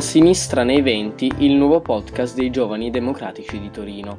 Sinistra nei venti, il nuovo podcast dei giovani democratici di Torino.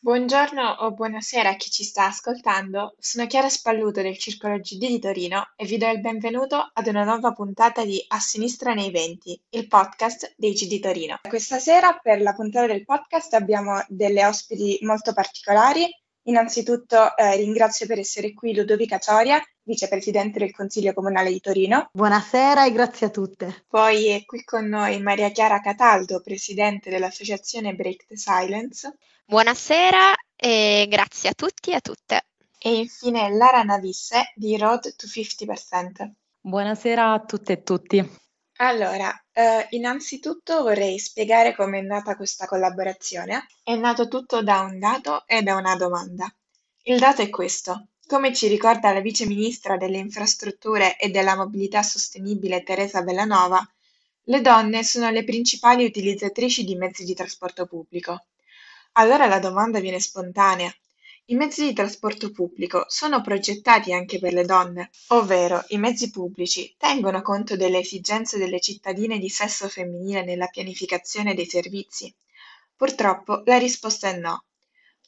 Buongiorno o buonasera a chi ci sta ascoltando, sono Chiara Spalluto del Circolo GD di Torino e vi do il benvenuto ad una nuova puntata di A Sinistra nei Venti, il podcast dei GD Torino. Questa sera per la puntata del podcast abbiamo delle ospiti molto particolari. Innanzitutto eh, ringrazio per essere qui Ludovica Cioria, vicepresidente del Consiglio Comunale di Torino. Buonasera e grazie a tutte. Poi è qui con noi Maria Chiara Cataldo, presidente dell'associazione Break the Silence. Buonasera e grazie a tutti e a tutte. E infine Lara Navisse di Road to 50%. Buonasera a tutte e tutti. Allora, eh, innanzitutto vorrei spiegare come è nata questa collaborazione. È nato tutto da un dato e da una domanda. Il dato è questo. Come ci ricorda la Vice Ministra delle Infrastrutture e della Mobilità Sostenibile Teresa Bellanova, le donne sono le principali utilizzatrici di mezzi di trasporto pubblico. Allora la domanda viene spontanea. I mezzi di trasporto pubblico sono progettati anche per le donne? Ovvero, i mezzi pubblici tengono conto delle esigenze delle cittadine di sesso femminile nella pianificazione dei servizi? Purtroppo la risposta è no.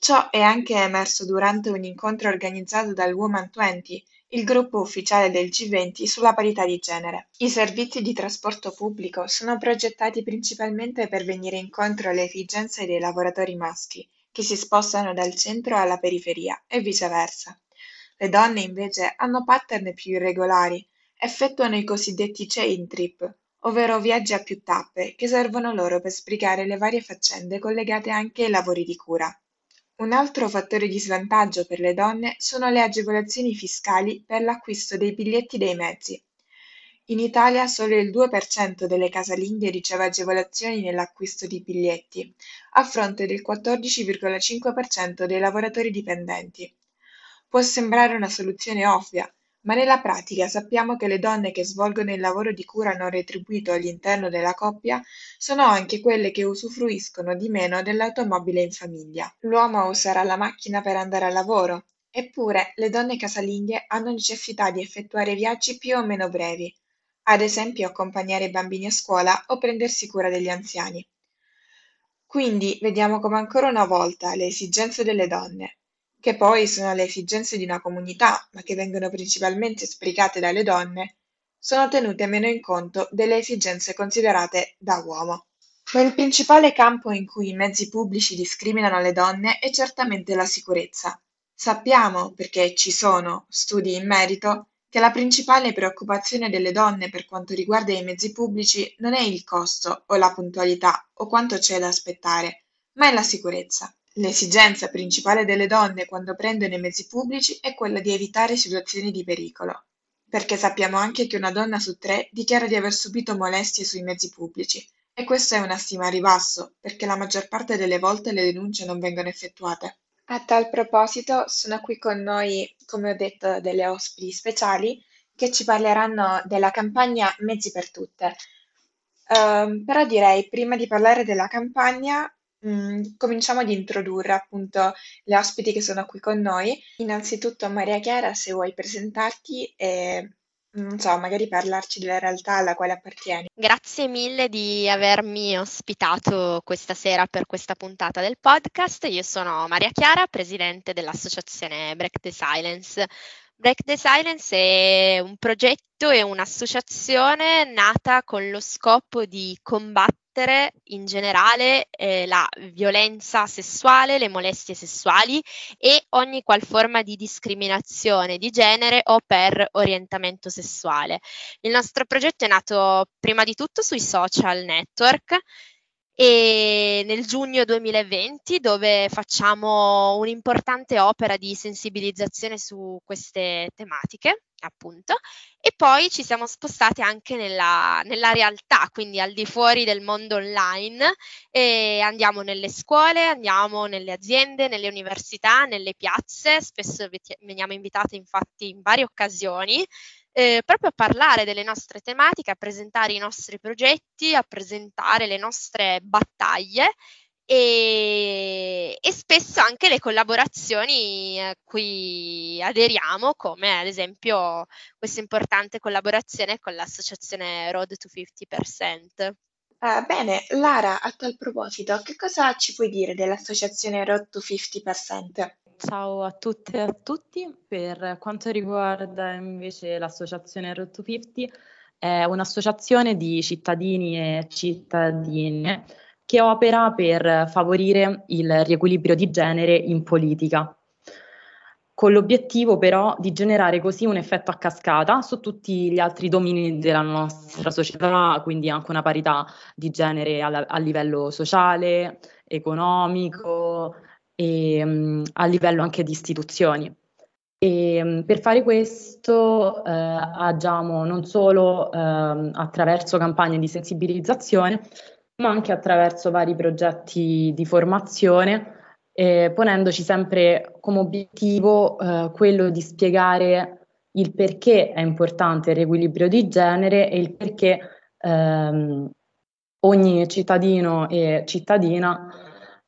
Ciò è anche emerso durante un incontro organizzato dal Woman20, il gruppo ufficiale del G20 sulla parità di genere. I servizi di trasporto pubblico sono progettati principalmente per venire incontro alle esigenze dei lavoratori maschi, che si spostano dal centro alla periferia e viceversa. Le donne invece hanno pattern più irregolari, effettuano i cosiddetti chain trip, ovvero viaggi a più tappe che servono loro per sbrigare le varie faccende collegate anche ai lavori di cura. Un altro fattore di svantaggio per le donne sono le agevolazioni fiscali per l'acquisto dei biglietti dei mezzi. In Italia solo il 2% delle casalinghe riceve agevolazioni nell'acquisto di biglietti, a fronte del 14,5% dei lavoratori dipendenti. Può sembrare una soluzione ovvia, ma nella pratica sappiamo che le donne che svolgono il lavoro di cura non retribuito all'interno della coppia sono anche quelle che usufruiscono di meno dell'automobile in famiglia. L'uomo userà la macchina per andare al lavoro, eppure le donne casalinghe hanno necessità di effettuare viaggi più o meno brevi, ad esempio accompagnare i bambini a scuola o prendersi cura degli anziani. Quindi vediamo come ancora una volta le esigenze delle donne, che poi sono le esigenze di una comunità, ma che vengono principalmente sbrigate dalle donne, sono tenute meno in conto delle esigenze considerate da uomo. Ma il principale campo in cui i mezzi pubblici discriminano le donne è certamente la sicurezza. Sappiamo, perché ci sono studi in merito, che la principale preoccupazione delle donne per quanto riguarda i mezzi pubblici non è il costo o la puntualità o quanto c'è da aspettare, ma è la sicurezza. L'esigenza principale delle donne quando prendono i mezzi pubblici è quella di evitare situazioni di pericolo, perché sappiamo anche che una donna su tre dichiara di aver subito molestie sui mezzi pubblici e questa è una stima a ribasso, perché la maggior parte delle volte le denunce non vengono effettuate. A tal proposito sono qui con noi, come ho detto, delle ospiti speciali che ci parleranno della campagna Mezzi per Tutte. Uh, però direi, prima di parlare della campagna, Mhmm, cominciamo ad introdurre appunto le ospiti che sono qui con noi. Innanzitutto Maria Chiara, se vuoi presentarti e non so, magari parlarci della realtà alla quale appartieni. Grazie mille di avermi ospitato questa sera per questa puntata del podcast. Io sono Maria Chiara, presidente dell'associazione Break the Silence. Break the Silence è un progetto e un'associazione nata con lo scopo di combattere combattere in generale eh, la violenza sessuale, le molestie sessuali e ogni qual forma di discriminazione di genere o per orientamento sessuale. Il nostro progetto è nato prima di tutto sui social network e nel giugno 2020 dove facciamo un'importante opera di sensibilizzazione su queste tematiche appunto, e poi ci siamo spostati anche nella, nella, realtà, quindi al di fuori del mondo online, e andiamo nelle scuole, andiamo nelle aziende, nelle università, nelle piazze, spesso veniamo invitati infatti in varie occasioni. Eh, proprio a parlare delle nostre tematiche, a presentare i nostri progetti, a presentare le nostre battaglie e, e, spesso anche le collaborazioni a cui aderiamo, come ad esempio questa importante collaborazione con l'associazione Road to 50%. Uh, bene, Lara, a tal proposito, che cosa ci puoi dire dell'associazione Road to 50%? Ciao a tutte e a tutti. Per quanto riguarda invece l'associazione Road to 50, è un'associazione di cittadini e cittadine che opera per favorire il riequilibrio di genere in politica, con l'obiettivo però di generare così un effetto a cascata su tutti gli altri domini della nostra società, quindi anche una parità di genere a, a livello sociale, economico e um, a livello anche di istituzioni. E, um, per fare questo eh, agiamo non solo eh, attraverso campagne di sensibilizzazione, ma anche attraverso vari progetti di formazione, eh, ponendoci sempre come obiettivo eh, quello di spiegare il perché è importante il riequilibrio di genere e il perché ehm, ogni cittadino e cittadina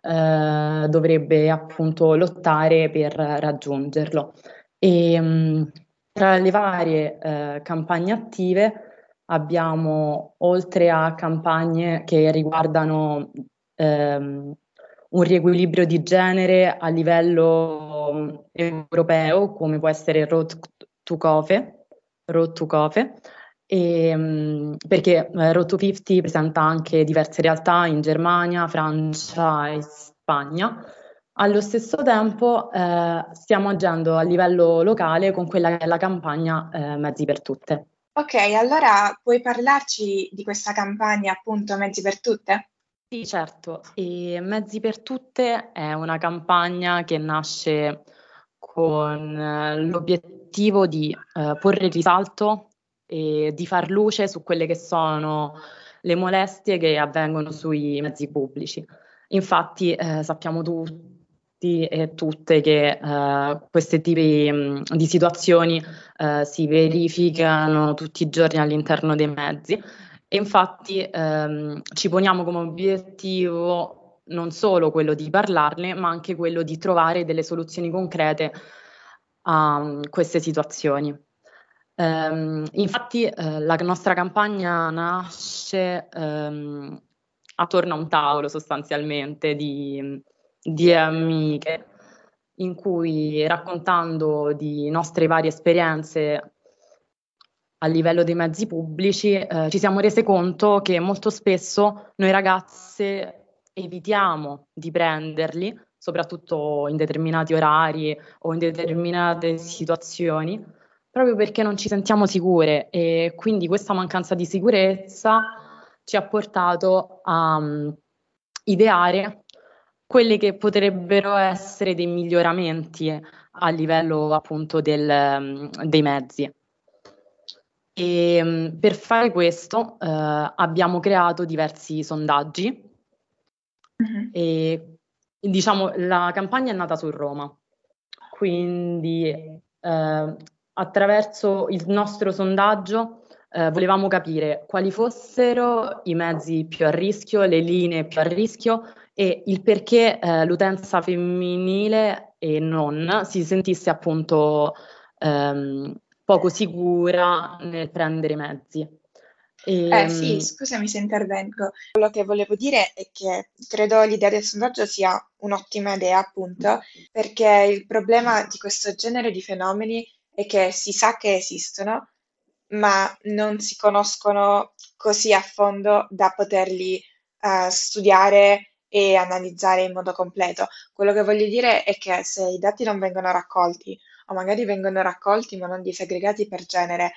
eh, dovrebbe appunto lottare per raggiungerlo. E, mh, tra le varie eh, campagne attive abbiamo, oltre a campagne che riguardano ehm, un riequilibrio di genere a livello europeo, come può essere Road to Cofe, Road to Cofe e, ehm, perché eh, Road to 50 presenta anche diverse realtà in Germania, Francia e Spagna. Allo stesso tempo eh, stiamo agendo a livello locale con quella che è la campagna eh, Mezzi per Tutte. Ok, allora puoi parlarci di questa campagna appunto Mezzi per Tutte? Sì, certo. E Mezzi per Tutte è una campagna che nasce con eh, l'obiettivo di eh, porre risalto e di far luce su quelle che sono le molestie che avvengono sui mezzi pubblici. Infatti eh, sappiamo tutti tutti e tutte che eh, questi tipi mh, di situazioni eh, si verificano tutti i giorni all'interno dei mezzi e infatti ehm, ci poniamo come obiettivo non solo quello di parlarne, ma anche quello di trovare delle soluzioni concrete a um, queste situazioni. Um, infatti eh, la nostra campagna nasce um, attorno a un tavolo sostanzialmente di di amiche in cui raccontando di nostre varie esperienze a livello dei mezzi pubblici eh, ci siamo rese conto che molto spesso noi ragazze evitiamo di prenderli, soprattutto in determinati orari o in determinate situazioni, proprio perché non ci sentiamo sicure e quindi questa mancanza di sicurezza ci ha portato a um, ideare quelli che potrebbero essere dei miglioramenti a livello appunto del, mm, dei mezzi. E mm, per fare questo eh, abbiamo creato diversi sondaggi uh-huh. e diciamo la campagna è nata su Roma, quindi eh, attraverso il nostro sondaggio eh, volevamo capire quali fossero i mezzi più a rischio, le linee più a rischio e il perché eh, l'utenza femminile e non si sentisse appunto ehm, poco sicura nel prendere i mezzi. E, eh sì, ehm, scusami se intervengo. Quello che volevo dire è che credo l'idea del sondaggio sia un'ottima idea, appunto, perché il problema di questo genere di fenomeni è che si sa che esistono, ma non si conoscono così a fondo da poterli uh, studiare e analizzare in modo completo. Quello che voglio dire è che se i dati non vengono raccolti o magari vengono raccolti ma non disaggregati per genere,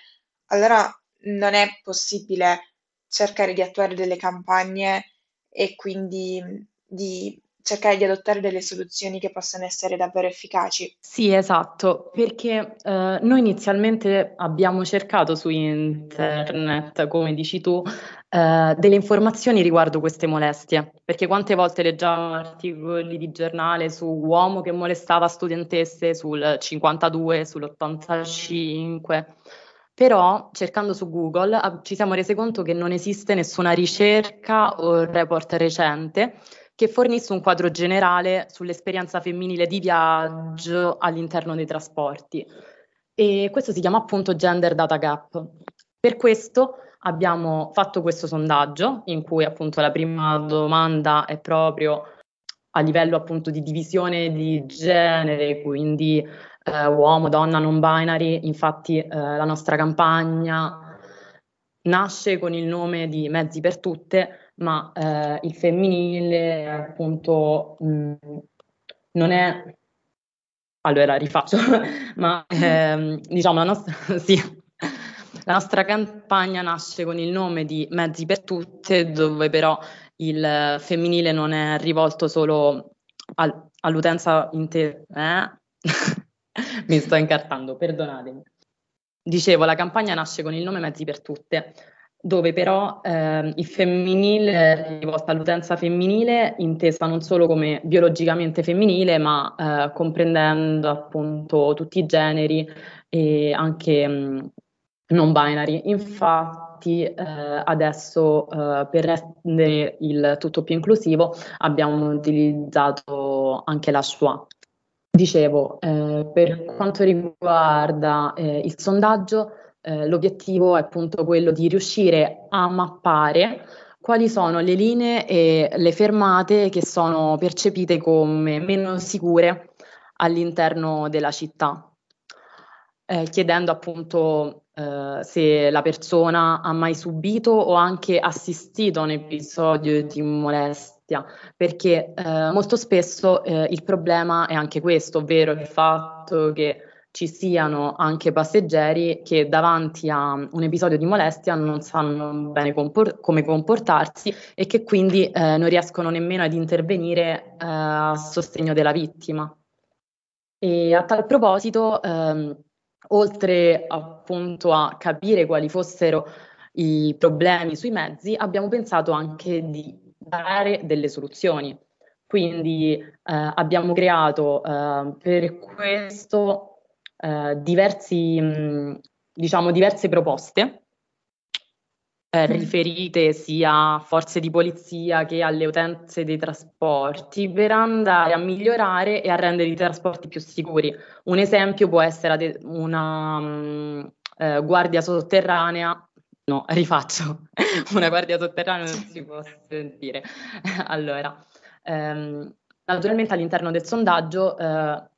allora non è possibile cercare di attuare delle campagne e quindi di cercare di adottare delle soluzioni che possano essere davvero efficaci. Sì, esatto, perché eh, noi inizialmente abbiamo cercato su internet, come dici tu, eh, delle informazioni riguardo queste molestie, perché quante volte leggiamo articoli di giornale su uomo che molestava studentesse sul 52, sull'85. Però cercando su Google ci siamo resi conto che non esiste nessuna ricerca o report recente che fornisse un quadro generale sull'esperienza femminile di viaggio all'interno dei trasporti. E questo si chiama appunto Gender Data Gap. Per questo abbiamo fatto questo sondaggio in cui appunto la prima domanda è proprio a livello appunto di divisione di genere, quindi eh, uomo, donna, non binary. Infatti eh, la nostra campagna nasce con il nome di Mezzi per Tutte, ma eh, il femminile appunto mh, mm, non è allora rifaccio, ma ehm, diciamo la nostra, sì, la nostra campagna nasce con il nome di Mezzi per Tutte, dove però il femminile non è rivolto solo al, all'utenza intera. Eh? Mi sto incartando, perdonatemi. Dicevo, la campagna nasce con il nome Mezzi per Tutte, dove però eh, il femminile rivolto all'utenza femminile intesa non solo come biologicamente femminile, ma eh, comprendendo appunto tutti i generi e anche mh, non binary. Infatti eh, adesso eh, per rendere il tutto più inclusivo abbiamo utilizzato anche la schwa. Dicevo, eh, per quanto riguarda eh, il sondaggio, eh, l'obiettivo è appunto quello di riuscire a mappare quali sono le linee e le fermate che sono percepite come meno sicure all'interno della città, eh, chiedendo appunto eh, se la persona ha mai subito o anche assistito a un episodio di molestia, perché eh, molto spesso eh, il problema è anche questo, ovvero il fatto che ci siano anche passeggeri che davanti a un episodio di molestia non sanno bene compor- come comportarsi e che quindi eh, non riescono nemmeno ad intervenire eh, a sostegno della vittima. E a tal proposito, ehm, oltre appunto a capire quali fossero i problemi sui mezzi, abbiamo pensato anche di dare delle soluzioni. Quindi eh, abbiamo creato eh, per questo eh, diversi, mh, diciamo, diverse proposte eh, riferite sia a forze di polizia che alle utenze dei trasporti per andare a migliorare e a rendere i trasporti più sicuri. Un esempio può essere una mh, eh, guardia sotterranea No, rifaccio. Una guardia sotterranea non si può sentire. allora, ehm, naturalmente all'interno del sondaggio eh,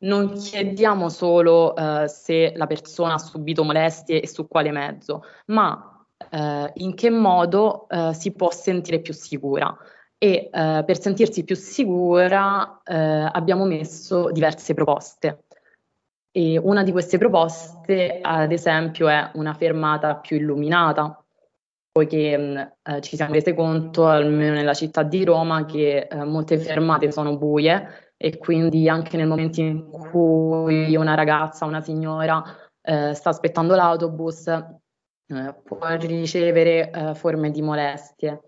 non chiediamo solo uh, se la persona ha subito molestie e su quale mezzo, ma uh, in che modo uh, si può sentire più sicura. E per sentirsi più sicura abbiamo messo diverse proposte. E una di queste proposte, ad esempio, è una fermata più illuminata, poiché mh, ci siamo resi conto, almeno nella città di Roma, che molte fermate sono buie e quindi anche nel momento in cui una ragazza, una signora eh, sta aspettando l'autobus eh, può ricevere eh, forme di molestie.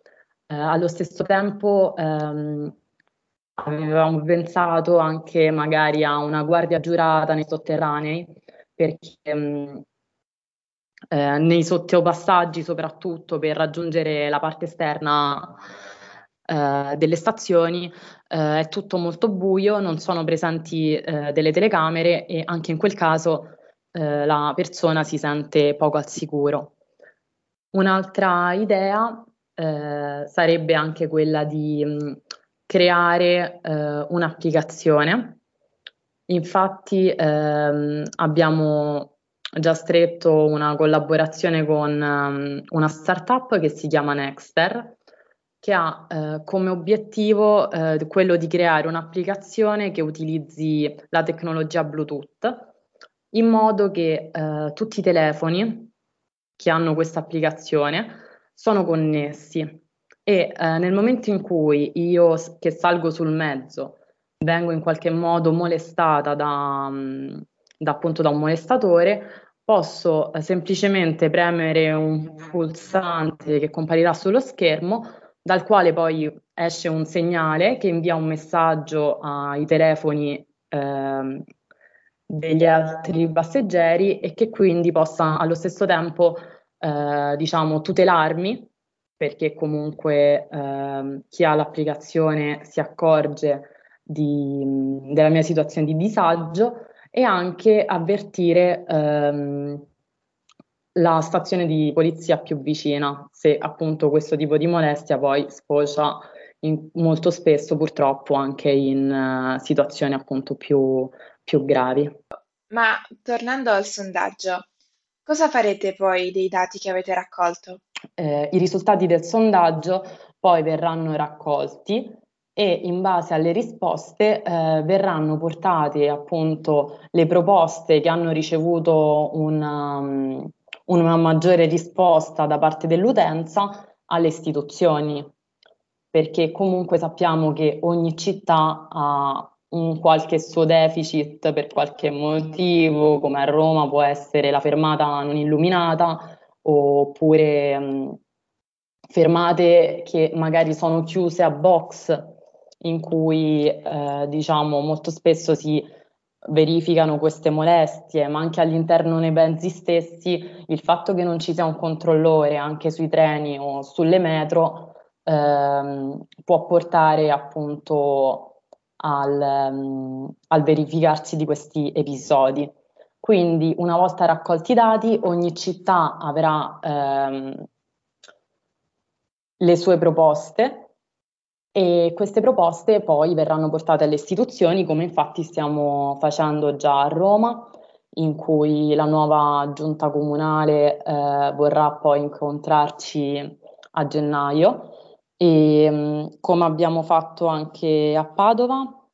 Eh, allo stesso tempo ehm, avevamo pensato anche magari a una guardia giurata nei sotterranei perché ehm, eh, nei sottopassaggi soprattutto per raggiungere la parte esterna eh, delle stazioni eh, è tutto molto buio, non sono presenti eh, delle telecamere e anche in quel caso eh, la persona si sente poco al sicuro. Un'altra idea eh, sarebbe anche quella di mh, mm, creare un'applicazione. Infatti ehm, abbiamo già stretto una collaborazione con um, una startup che si chiama Nexter, che ha eh, come obiettivo eh, quello di creare un'applicazione che utilizzi la tecnologia Bluetooth in modo che eh, tutti i telefoni che hanno questa applicazione sono connessi. E eh, nel momento in cui io che salgo sul mezzo vengo in qualche modo molestata da, mm, da appunto da un molestatore posso eh, semplicemente premere un pulsante che comparirà sullo schermo dal quale poi esce un segnale che invia un messaggio ai telefoni eh, degli altri passeggeri e che quindi possa allo stesso tempo eh, diciamo tutelarmi perché comunque eh, chi ha l'applicazione si accorge di, della mia situazione di disagio e anche avvertire ehm, la stazione di polizia più vicina, se appunto questo tipo di molestia poi sfocia in, molto spesso purtroppo anche in uh, situazioni appunto più, più gravi. Ma tornando al sondaggio, cosa farete poi dei dati che avete raccolto? Eh, I risultati del sondaggio poi verranno raccolti e in base alle risposte eh, verranno portate appunto le proposte che hanno ricevuto una, um, una maggiore risposta da parte dell'utenza alle istituzioni, perché comunque sappiamo che ogni città ha un qualche suo deficit per qualche motivo, come a Roma può essere la fermata non illuminata oppure mh, fermate che magari sono chiuse a box in cui eh, diciamo molto spesso si verificano queste molestie, ma anche all'interno dei mezzi stessi il fatto che non ci sia un controllore anche sui treni o sulle metro ehm, può portare appunto al, um, al verificarsi di questi episodi. Quindi una volta raccolti i dati ogni città avrà ehm, le sue proposte e queste proposte poi verranno portate alle istituzioni, come infatti stiamo facendo già a Roma, in cui la nuova giunta comunale eh, vorrà poi incontrarci a gennaio e mm, come abbiamo fatto anche a Padova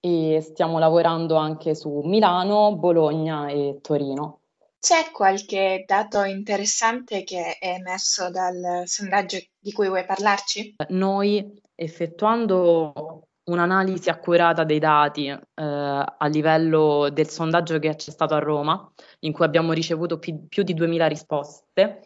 e stiamo lavorando anche su Milano, Bologna e Torino. C'è qualche dato interessante che è emerso dal sondaggio di cui vuoi parlarci? Noi, effettuando un'analisi accurata dei dati eh, a livello del sondaggio che c'è stato a Roma, in cui abbiamo ricevuto più, più di 2000 risposte,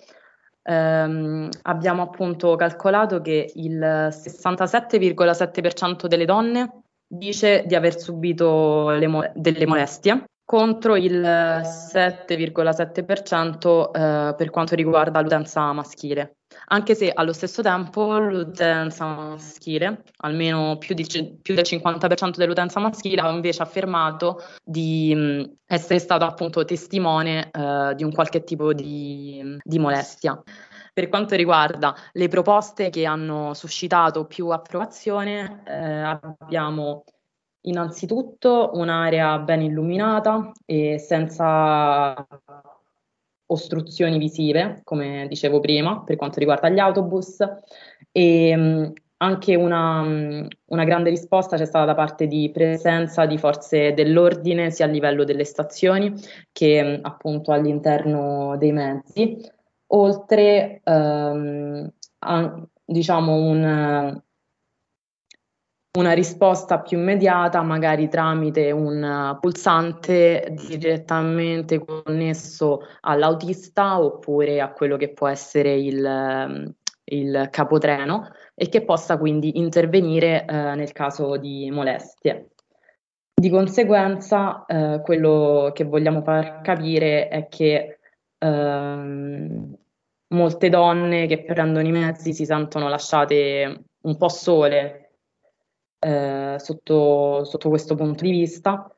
ehm, abbiamo appunto calcolato che il 67,7% delle donne dice di aver subito mo- delle molestie contro il 7,7% eh, per quanto riguarda l'utenza maschile, anche se allo stesso tempo l'utenza maschile, almeno più, di, più del 50% dell'utenza maschile, ha invece affermato di mh, essere stato appunto testimone eh, di un qualche tipo di, di molestia. Per quanto riguarda le proposte che hanno suscitato più approvazione, eh, abbiamo Innanzitutto un'area ben illuminata e senza ostruzioni visive, come dicevo prima, per quanto riguarda gli autobus. E mh, anche una, una, grande risposta c'è stata da parte di presenza di forze dell'ordine sia a livello delle stazioni che appunto all'interno dei mezzi, oltre ehm, a diciamo un, una risposta più immediata, magari tramite un pulsante direttamente connesso all'autista oppure a quello che può essere il, il capotreno e che possa quindi intervenire eh, nel caso di molestie. Di conseguenza, eh, quello che vogliamo far capire è che ehm, molte donne che prendono i mezzi si sentono lasciate un po' sole eh, sotto, sotto, questo punto di vista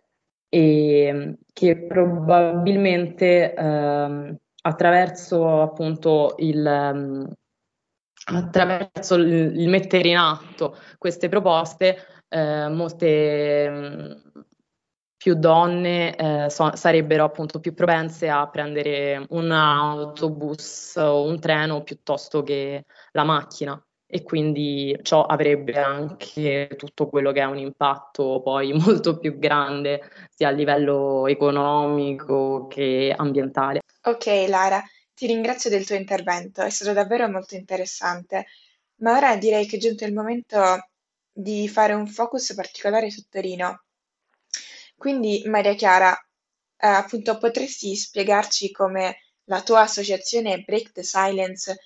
e che probabilmente eh, attraverso appunto il, attraverso il, mettere in atto queste proposte eh, molte più donne eh, so, sarebbero appunto più propense a prendere un autobus o un treno piuttosto che la macchina e quindi ciò avrebbe anche tutto quello che è un impatto poi molto più grande sia a livello economico che ambientale. Ok Lara, ti ringrazio del tuo intervento, è stato davvero molto interessante, ma ora direi che è giunto il momento di fare un focus particolare su Torino. Quindi Maria Chiara, eh, appunto potresti spiegarci come la tua associazione Break the Silence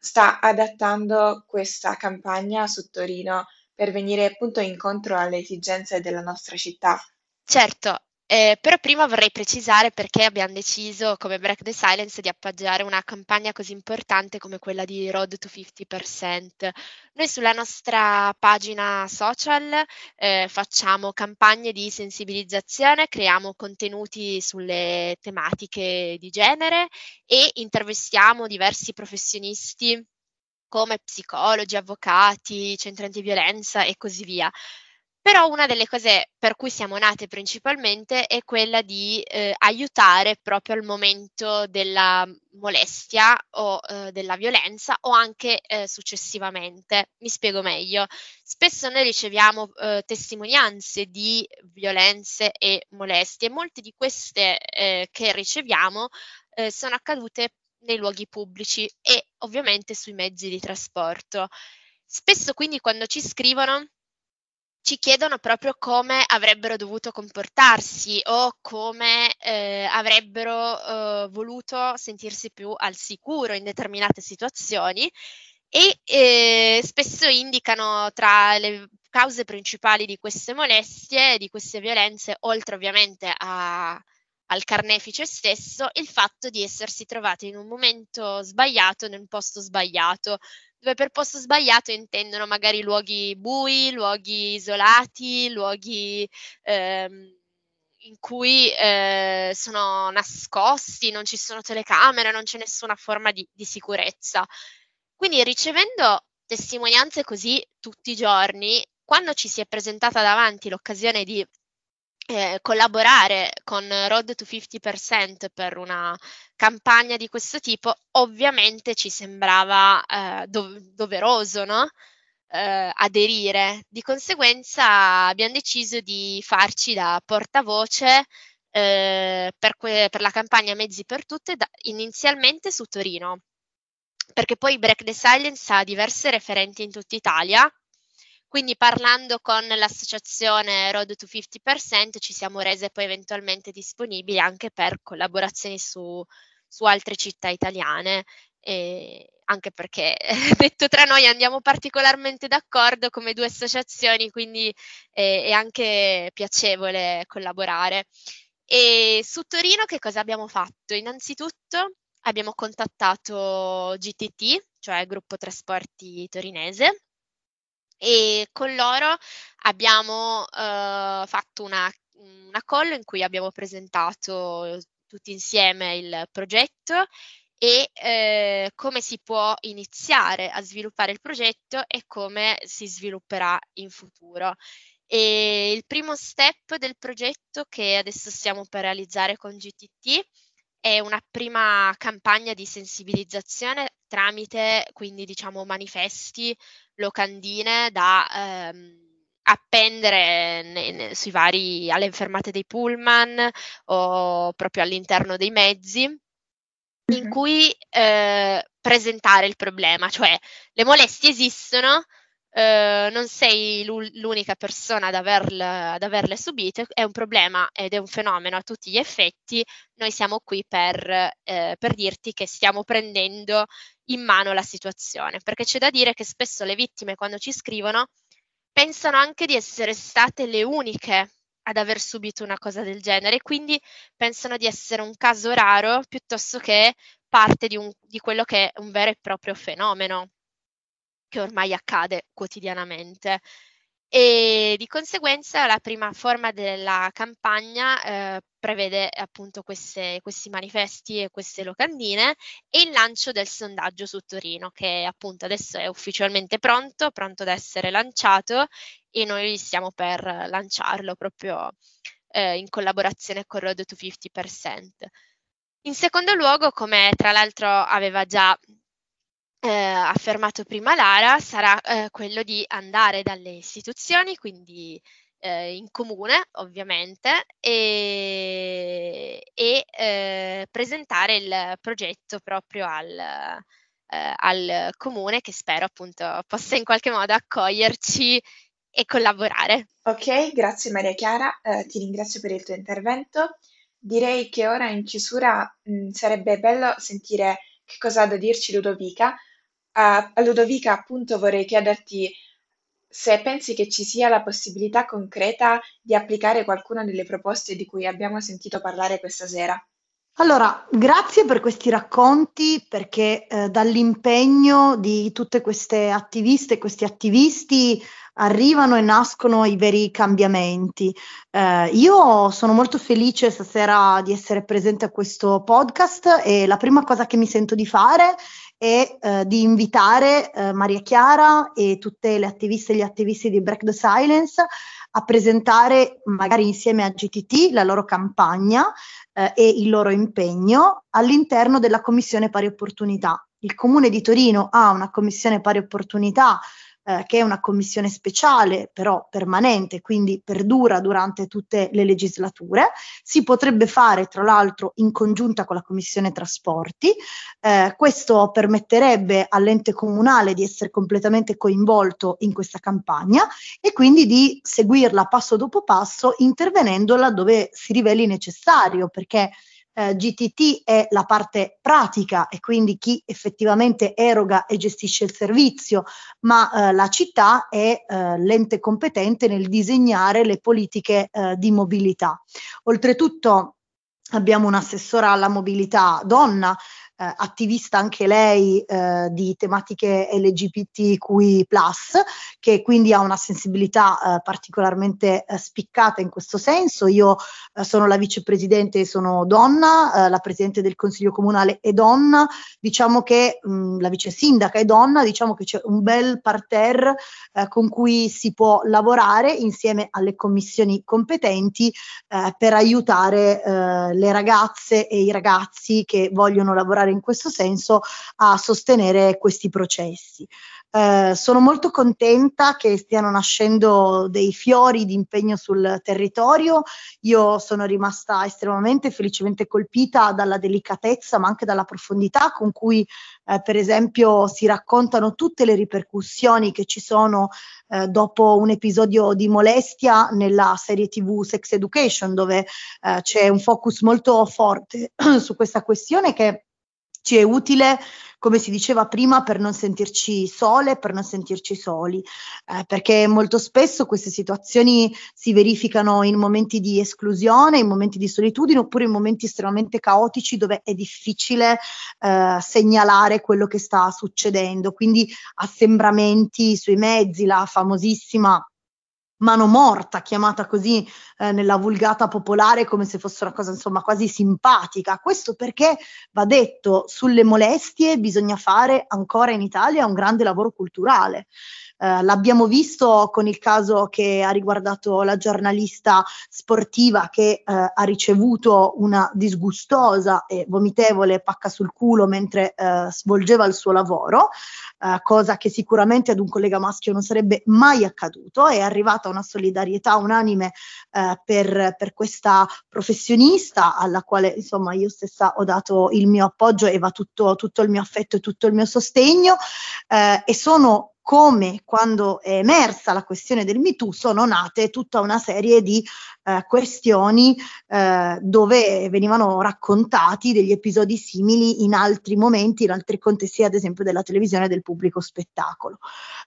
sta adattando questa campagna su Torino per venire appunto incontro alle esigenze della nostra città. Certo, Eh, però prima vorrei precisare perché abbiamo deciso come Break the Silence di appoggiare una campagna così importante come quella di Road to 50%. Noi sulla nostra pagina social eh, facciamo campagne di sensibilizzazione, creiamo contenuti sulle tematiche di genere e intervistiamo diversi professionisti come psicologi, avvocati, centri antiviolenza e così via. Però una delle cose per cui siamo nate principalmente è quella di eh, aiutare proprio al momento della molestia o eh, della violenza o anche eh, successivamente. Mi spiego meglio. Spesso noi riceviamo eh, testimonianze di violenze e molestie molte di queste eh, che riceviamo eh, sono accadute nei luoghi pubblici e ovviamente sui mezzi di trasporto. Spesso quindi quando ci scrivono ci chiedono proprio come avrebbero dovuto comportarsi o come eh, avrebbero eh, voluto sentirsi più al sicuro in determinate situazioni e eh, spesso indicano tra le cause principali di queste molestie, di queste violenze, oltre ovviamente a, al carnefice stesso, il fatto di essersi trovati in un momento sbagliato, nel posto sbagliato, dove per posto sbagliato intendono magari luoghi bui, luoghi isolati, luoghi ehm, in cui eh, sono nascosti, non ci sono telecamere, non c'è nessuna forma di, di sicurezza. Quindi ricevendo testimonianze così tutti i giorni, quando ci si è presentata davanti l'occasione di eh, collaborare con Road to 50% per una campagna di questo tipo, ovviamente ci sembrava eh, dov- doveroso, no? eh, aderire. Di conseguenza abbiamo deciso di farci da portavoce eh, per, que- per, la campagna Mezzi per Tutte, da- inizialmente su Torino, perché poi Break the Silence ha diverse referenti in tutta Italia quindi parlando con l'associazione Road to 50% ci siamo rese poi eventualmente disponibili anche per collaborazioni su, su altre città italiane. E anche perché detto tra noi andiamo particolarmente d'accordo come due associazioni, quindi è, è anche piacevole collaborare. E su Torino che cosa abbiamo fatto? Innanzitutto abbiamo contattato GTT, cioè Gruppo Trasporti Torinese, e con loro abbiamo uh, fatto una, una call in cui abbiamo presentato tutti insieme il progetto e eh, come si può iniziare a sviluppare il progetto e come si svilupperà in futuro. E il primo step del progetto che adesso stiamo per realizzare con GTT è una prima campagna di sensibilizzazione tramite quindi diciamo manifesti, locandine da ehm, appendere ne, ne, sui vari, alle fermate dei pullman o proprio all'interno dei mezzi in mm-hmm. cui eh, presentare il problema, cioè le molestie esistono, eh, non sei l'unica persona ad, averle, ad averle subite, è un problema ed è un fenomeno a tutti gli effetti, noi siamo qui per, eh, per dirti che stiamo prendendo in mano la situazione, perché c'è da dire che spesso le vittime quando ci scrivono pensano anche di essere state le uniche ad aver subito una cosa del genere, quindi pensano di essere un caso raro piuttosto che parte di, un, di quello che è un vero e proprio fenomeno che ormai accade quotidianamente. E di conseguenza la prima forma della campagna eh, prevede appunto queste, questi manifesti e queste locandine e il lancio del sondaggio su Torino che appunto adesso è ufficialmente pronto, pronto ad essere lanciato e noi stiamo per lanciarlo proprio eh, in collaborazione con Road to 50%. In secondo luogo, come tra l'altro aveva già eh, affermato prima Lara, sarà eh, quello di andare dalle istituzioni, quindi eh, in comune ovviamente, e, e eh, presentare il progetto proprio al, eh, al comune che spero appunto possa in qualche modo accoglierci e collaborare. Ok, grazie Maria Chiara, eh, ti ringrazio per il tuo intervento. Direi che ora in chiusura mh, sarebbe bello sentire che cosa ha da dirci Ludovica, a Ludovica appunto vorrei chiederti se pensi che ci sia la possibilità concreta di applicare qualcuna delle proposte di cui abbiamo sentito parlare questa sera. Allora, grazie per questi racconti perché eh, dall'impegno di tutte queste attiviste e questi attivisti arrivano e nascono i veri cambiamenti. Eh, io sono molto felice stasera di essere presente a questo podcast e la prima cosa che mi sento di fare è eh, di invitare eh, Maria Chiara e tutte le attiviste e gli attivisti di Break the Silence a presentare magari insieme a GTT la loro campagna eh, e il loro impegno all'interno della Commissione Pari Opportunità. Il Comune di Torino ha una Commissione Pari Opportunità eh, che è una commissione speciale, però permanente, quindi perdura durante tutte le legislature. Si potrebbe fare, tra l'altro, in congiunta con la commissione trasporti. Eh, questo permetterebbe all'ente comunale di essere completamente coinvolto in questa campagna e quindi di seguirla passo dopo passo, intervenendo laddove si riveli necessario, perché eh, GTT è la parte pratica e quindi chi effettivamente eroga e gestisce il servizio, ma eh, la città è eh, l'ente competente nel disegnare le politiche eh, di mobilità. Oltretutto abbiamo un'assessora alla mobilità donna eh, attivista anche lei eh, di tematiche LGBTQI, che quindi ha una sensibilità eh, particolarmente eh, spiccata in questo senso. Io eh, sono la vicepresidente sono donna, eh, la presidente del consiglio comunale è donna, diciamo che mh, mm, la vice sindaca è donna, diciamo che c'è un bel parterre con cui si può lavorare insieme alle commissioni competenti per aiutare le ragazze e i ragazzi che vogliono lavorare in questo senso a sostenere questi processi. Eh, sono molto contenta che stiano nascendo dei fiori di impegno sul territorio. Io sono rimasta estremamente felicemente colpita dalla delicatezza, ma anche dalla profondità con cui, eh, per esempio, si raccontano tutte le ripercussioni che ci sono eh, dopo un episodio di molestia nella serie TV Sex Education, dove eh, c'è un focus molto forte su questa questione che ci è utile, come si diceva prima, per non sentirci sole, per non sentirci soli, eh, perché molto spesso queste situazioni si verificano in momenti di esclusione, in momenti di solitudine oppure in momenti estremamente caotici dove è difficile eh, segnalare quello che sta succedendo. Quindi assembramenti sui mezzi, la famosissima mano morta, chiamata così eh, nella vulgata popolare come se fosse una cosa insomma quasi simpatica. Questo perché va detto sulle molestie bisogna fare ancora in Italia un grande lavoro culturale. Eh, l'abbiamo visto con il caso che ha riguardato la giornalista sportiva che eh, ha ricevuto una disgustosa e vomitevole pacca sul culo mentre eh, svolgeva il suo lavoro, eh, cosa che sicuramente ad un collega maschio non sarebbe mai accaduto. È arrivata una solidarietà unanime eh, per, per questa professionista alla quale insomma io stessa ho dato il mio appoggio e va tutto, tutto il mio affetto e tutto il mio sostegno. Eh, e sono come quando è emersa la questione del MeToo sono nate tutta una serie di eh, questioni eh, dove venivano raccontati degli episodi simili in altri momenti, in altri contesti, ad esempio della televisione e del pubblico spettacolo.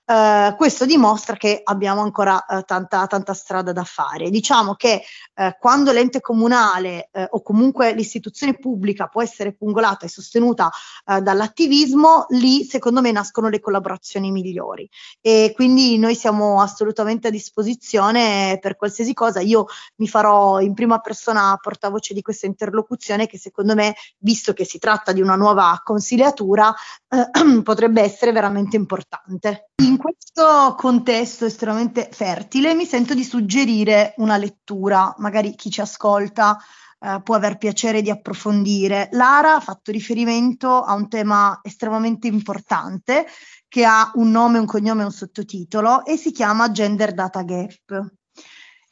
Eh, questo dimostra che abbiamo ancora eh, tanta, tanta strada da fare. Diciamo che eh, quando l'ente comunale eh, o comunque l'istituzione pubblica può essere pungolata e sostenuta dall'attivismo, lì secondo me nascono le collaborazioni migliori e quindi noi siamo assolutamente a disposizione per qualsiasi cosa. Io mi farò in prima persona portavoce di questa interlocuzione che secondo me, visto che si tratta di una nuova consigliatura, eh, potrebbe essere veramente importante. In questo contesto estremamente fertile mi sento di suggerire una lettura, magari chi ci ascolta eh, può aver piacere di approfondire. Lara ha fatto riferimento a un tema estremamente importante che ha un nome, un cognome e un sottotitolo e si chiama Gender Data Gap.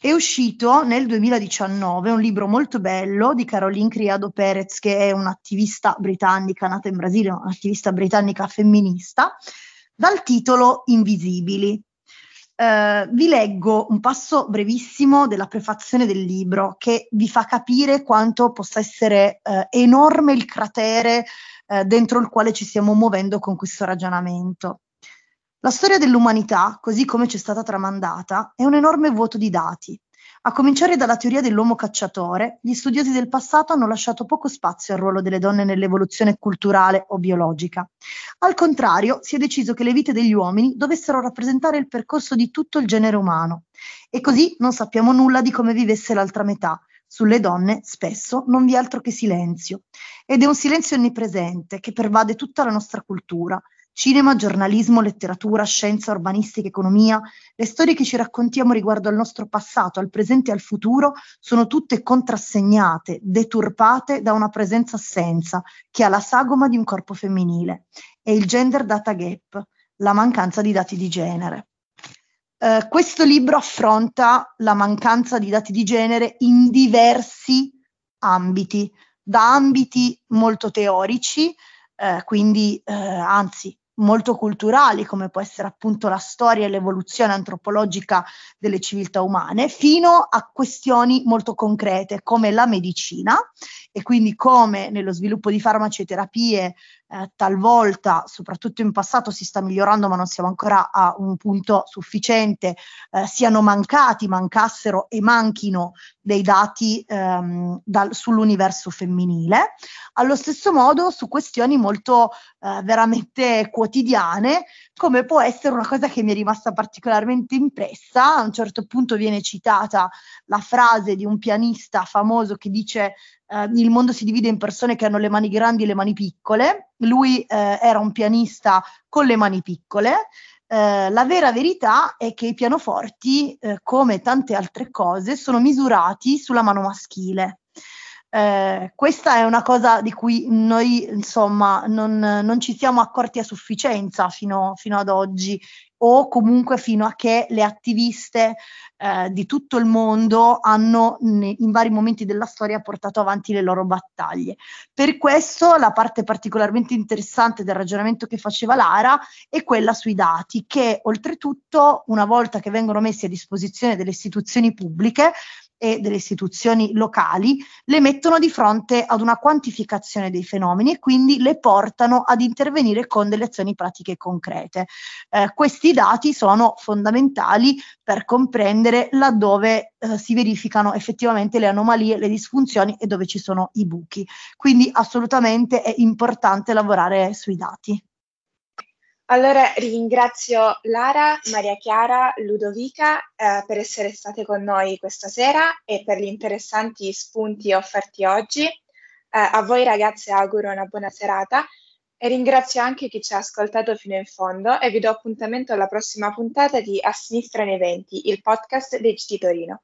È uscito nel 2019 un libro molto bello di Caroline Criado Perez, che è un'attivista britannica nata in Brasile, un'attivista britannica femminista, dal titolo Invisibili. Eh, vi leggo un passo brevissimo della prefazione del libro che vi fa capire quanto possa essere eh, enorme il cratere eh, dentro il quale ci stiamo muovendo con questo ragionamento. La storia dell'umanità, così come ci è stata tramandata, è un enorme vuoto di dati. A cominciare dalla teoria dell'uomo cacciatore, gli studiosi del passato hanno lasciato poco spazio al ruolo delle donne nell'evoluzione culturale o biologica. Al contrario, si è deciso che le vite degli uomini dovessero rappresentare il percorso di tutto il genere umano. E così non sappiamo nulla di come vivesse l'altra metà. Sulle donne spesso non vi è altro che silenzio. Ed è un silenzio onnipresente che pervade tutta la nostra cultura, Cinema, giornalismo, letteratura, scienza, urbanistica, economia, le storie che ci raccontiamo riguardo al nostro passato, al presente e al futuro sono tutte contrassegnate, deturpate da una presenza-assenza che ha la sagoma di un corpo femminile. È il gender data gap, la mancanza di dati di genere. Uh, questo libro affronta la mancanza di dati di genere in diversi ambiti, da ambiti molto teorici, eh, quindi eh, anzi molto culturali, come può essere appunto la storia e l'evoluzione antropologica delle civiltà umane, fino a questioni molto concrete come la medicina e quindi come nello sviluppo di farmaci e terapie eh, talvolta, soprattutto in passato, si sta migliorando, ma non siamo ancora a un punto sufficiente, eh, siano mancati, mancassero e manchino dei dati ehm, dal, sull'universo femminile. Allo stesso modo su questioni molto eh, veramente quotidiane, come può essere una cosa che mi è rimasta particolarmente impressa, a un certo punto viene citata la frase di un pianista famoso che dice eh, il mondo si divide in persone che hanno le mani grandi e le mani piccole, lui eh, era un pianista con le mani piccole, eh, la vera verità è che i pianoforti, eh, come tante altre cose, sono misurati sulla mano maschile. Eh, questa è una cosa di cui noi insomma non, non ci siamo accorti a sufficienza fino, fino, ad oggi o comunque fino a che le attiviste eh, di tutto il mondo hanno in vari momenti della storia portato avanti le loro battaglie. Per questo la parte particolarmente interessante del ragionamento che faceva Lara è quella sui dati che oltretutto una volta che vengono messi a disposizione delle istituzioni pubbliche e delle istituzioni locali le mettono di fronte ad una quantificazione dei fenomeni e quindi le portano ad intervenire con delle azioni pratiche concrete. Eh, questi dati sono fondamentali per comprendere laddove eh, si verificano effettivamente le anomalie, le disfunzioni e dove ci sono i buchi. Quindi assolutamente è importante lavorare sui dati. Allora ringrazio Lara, Maria Chiara, Ludovica eh, per essere state con noi questa sera e per gli interessanti spunti offerti oggi. Eh, a voi ragazze auguro una buona serata e ringrazio anche chi ci ha ascoltato fino in fondo e vi do appuntamento alla prossima puntata di A Sinistra nei Venti, il podcast dei GT Torino.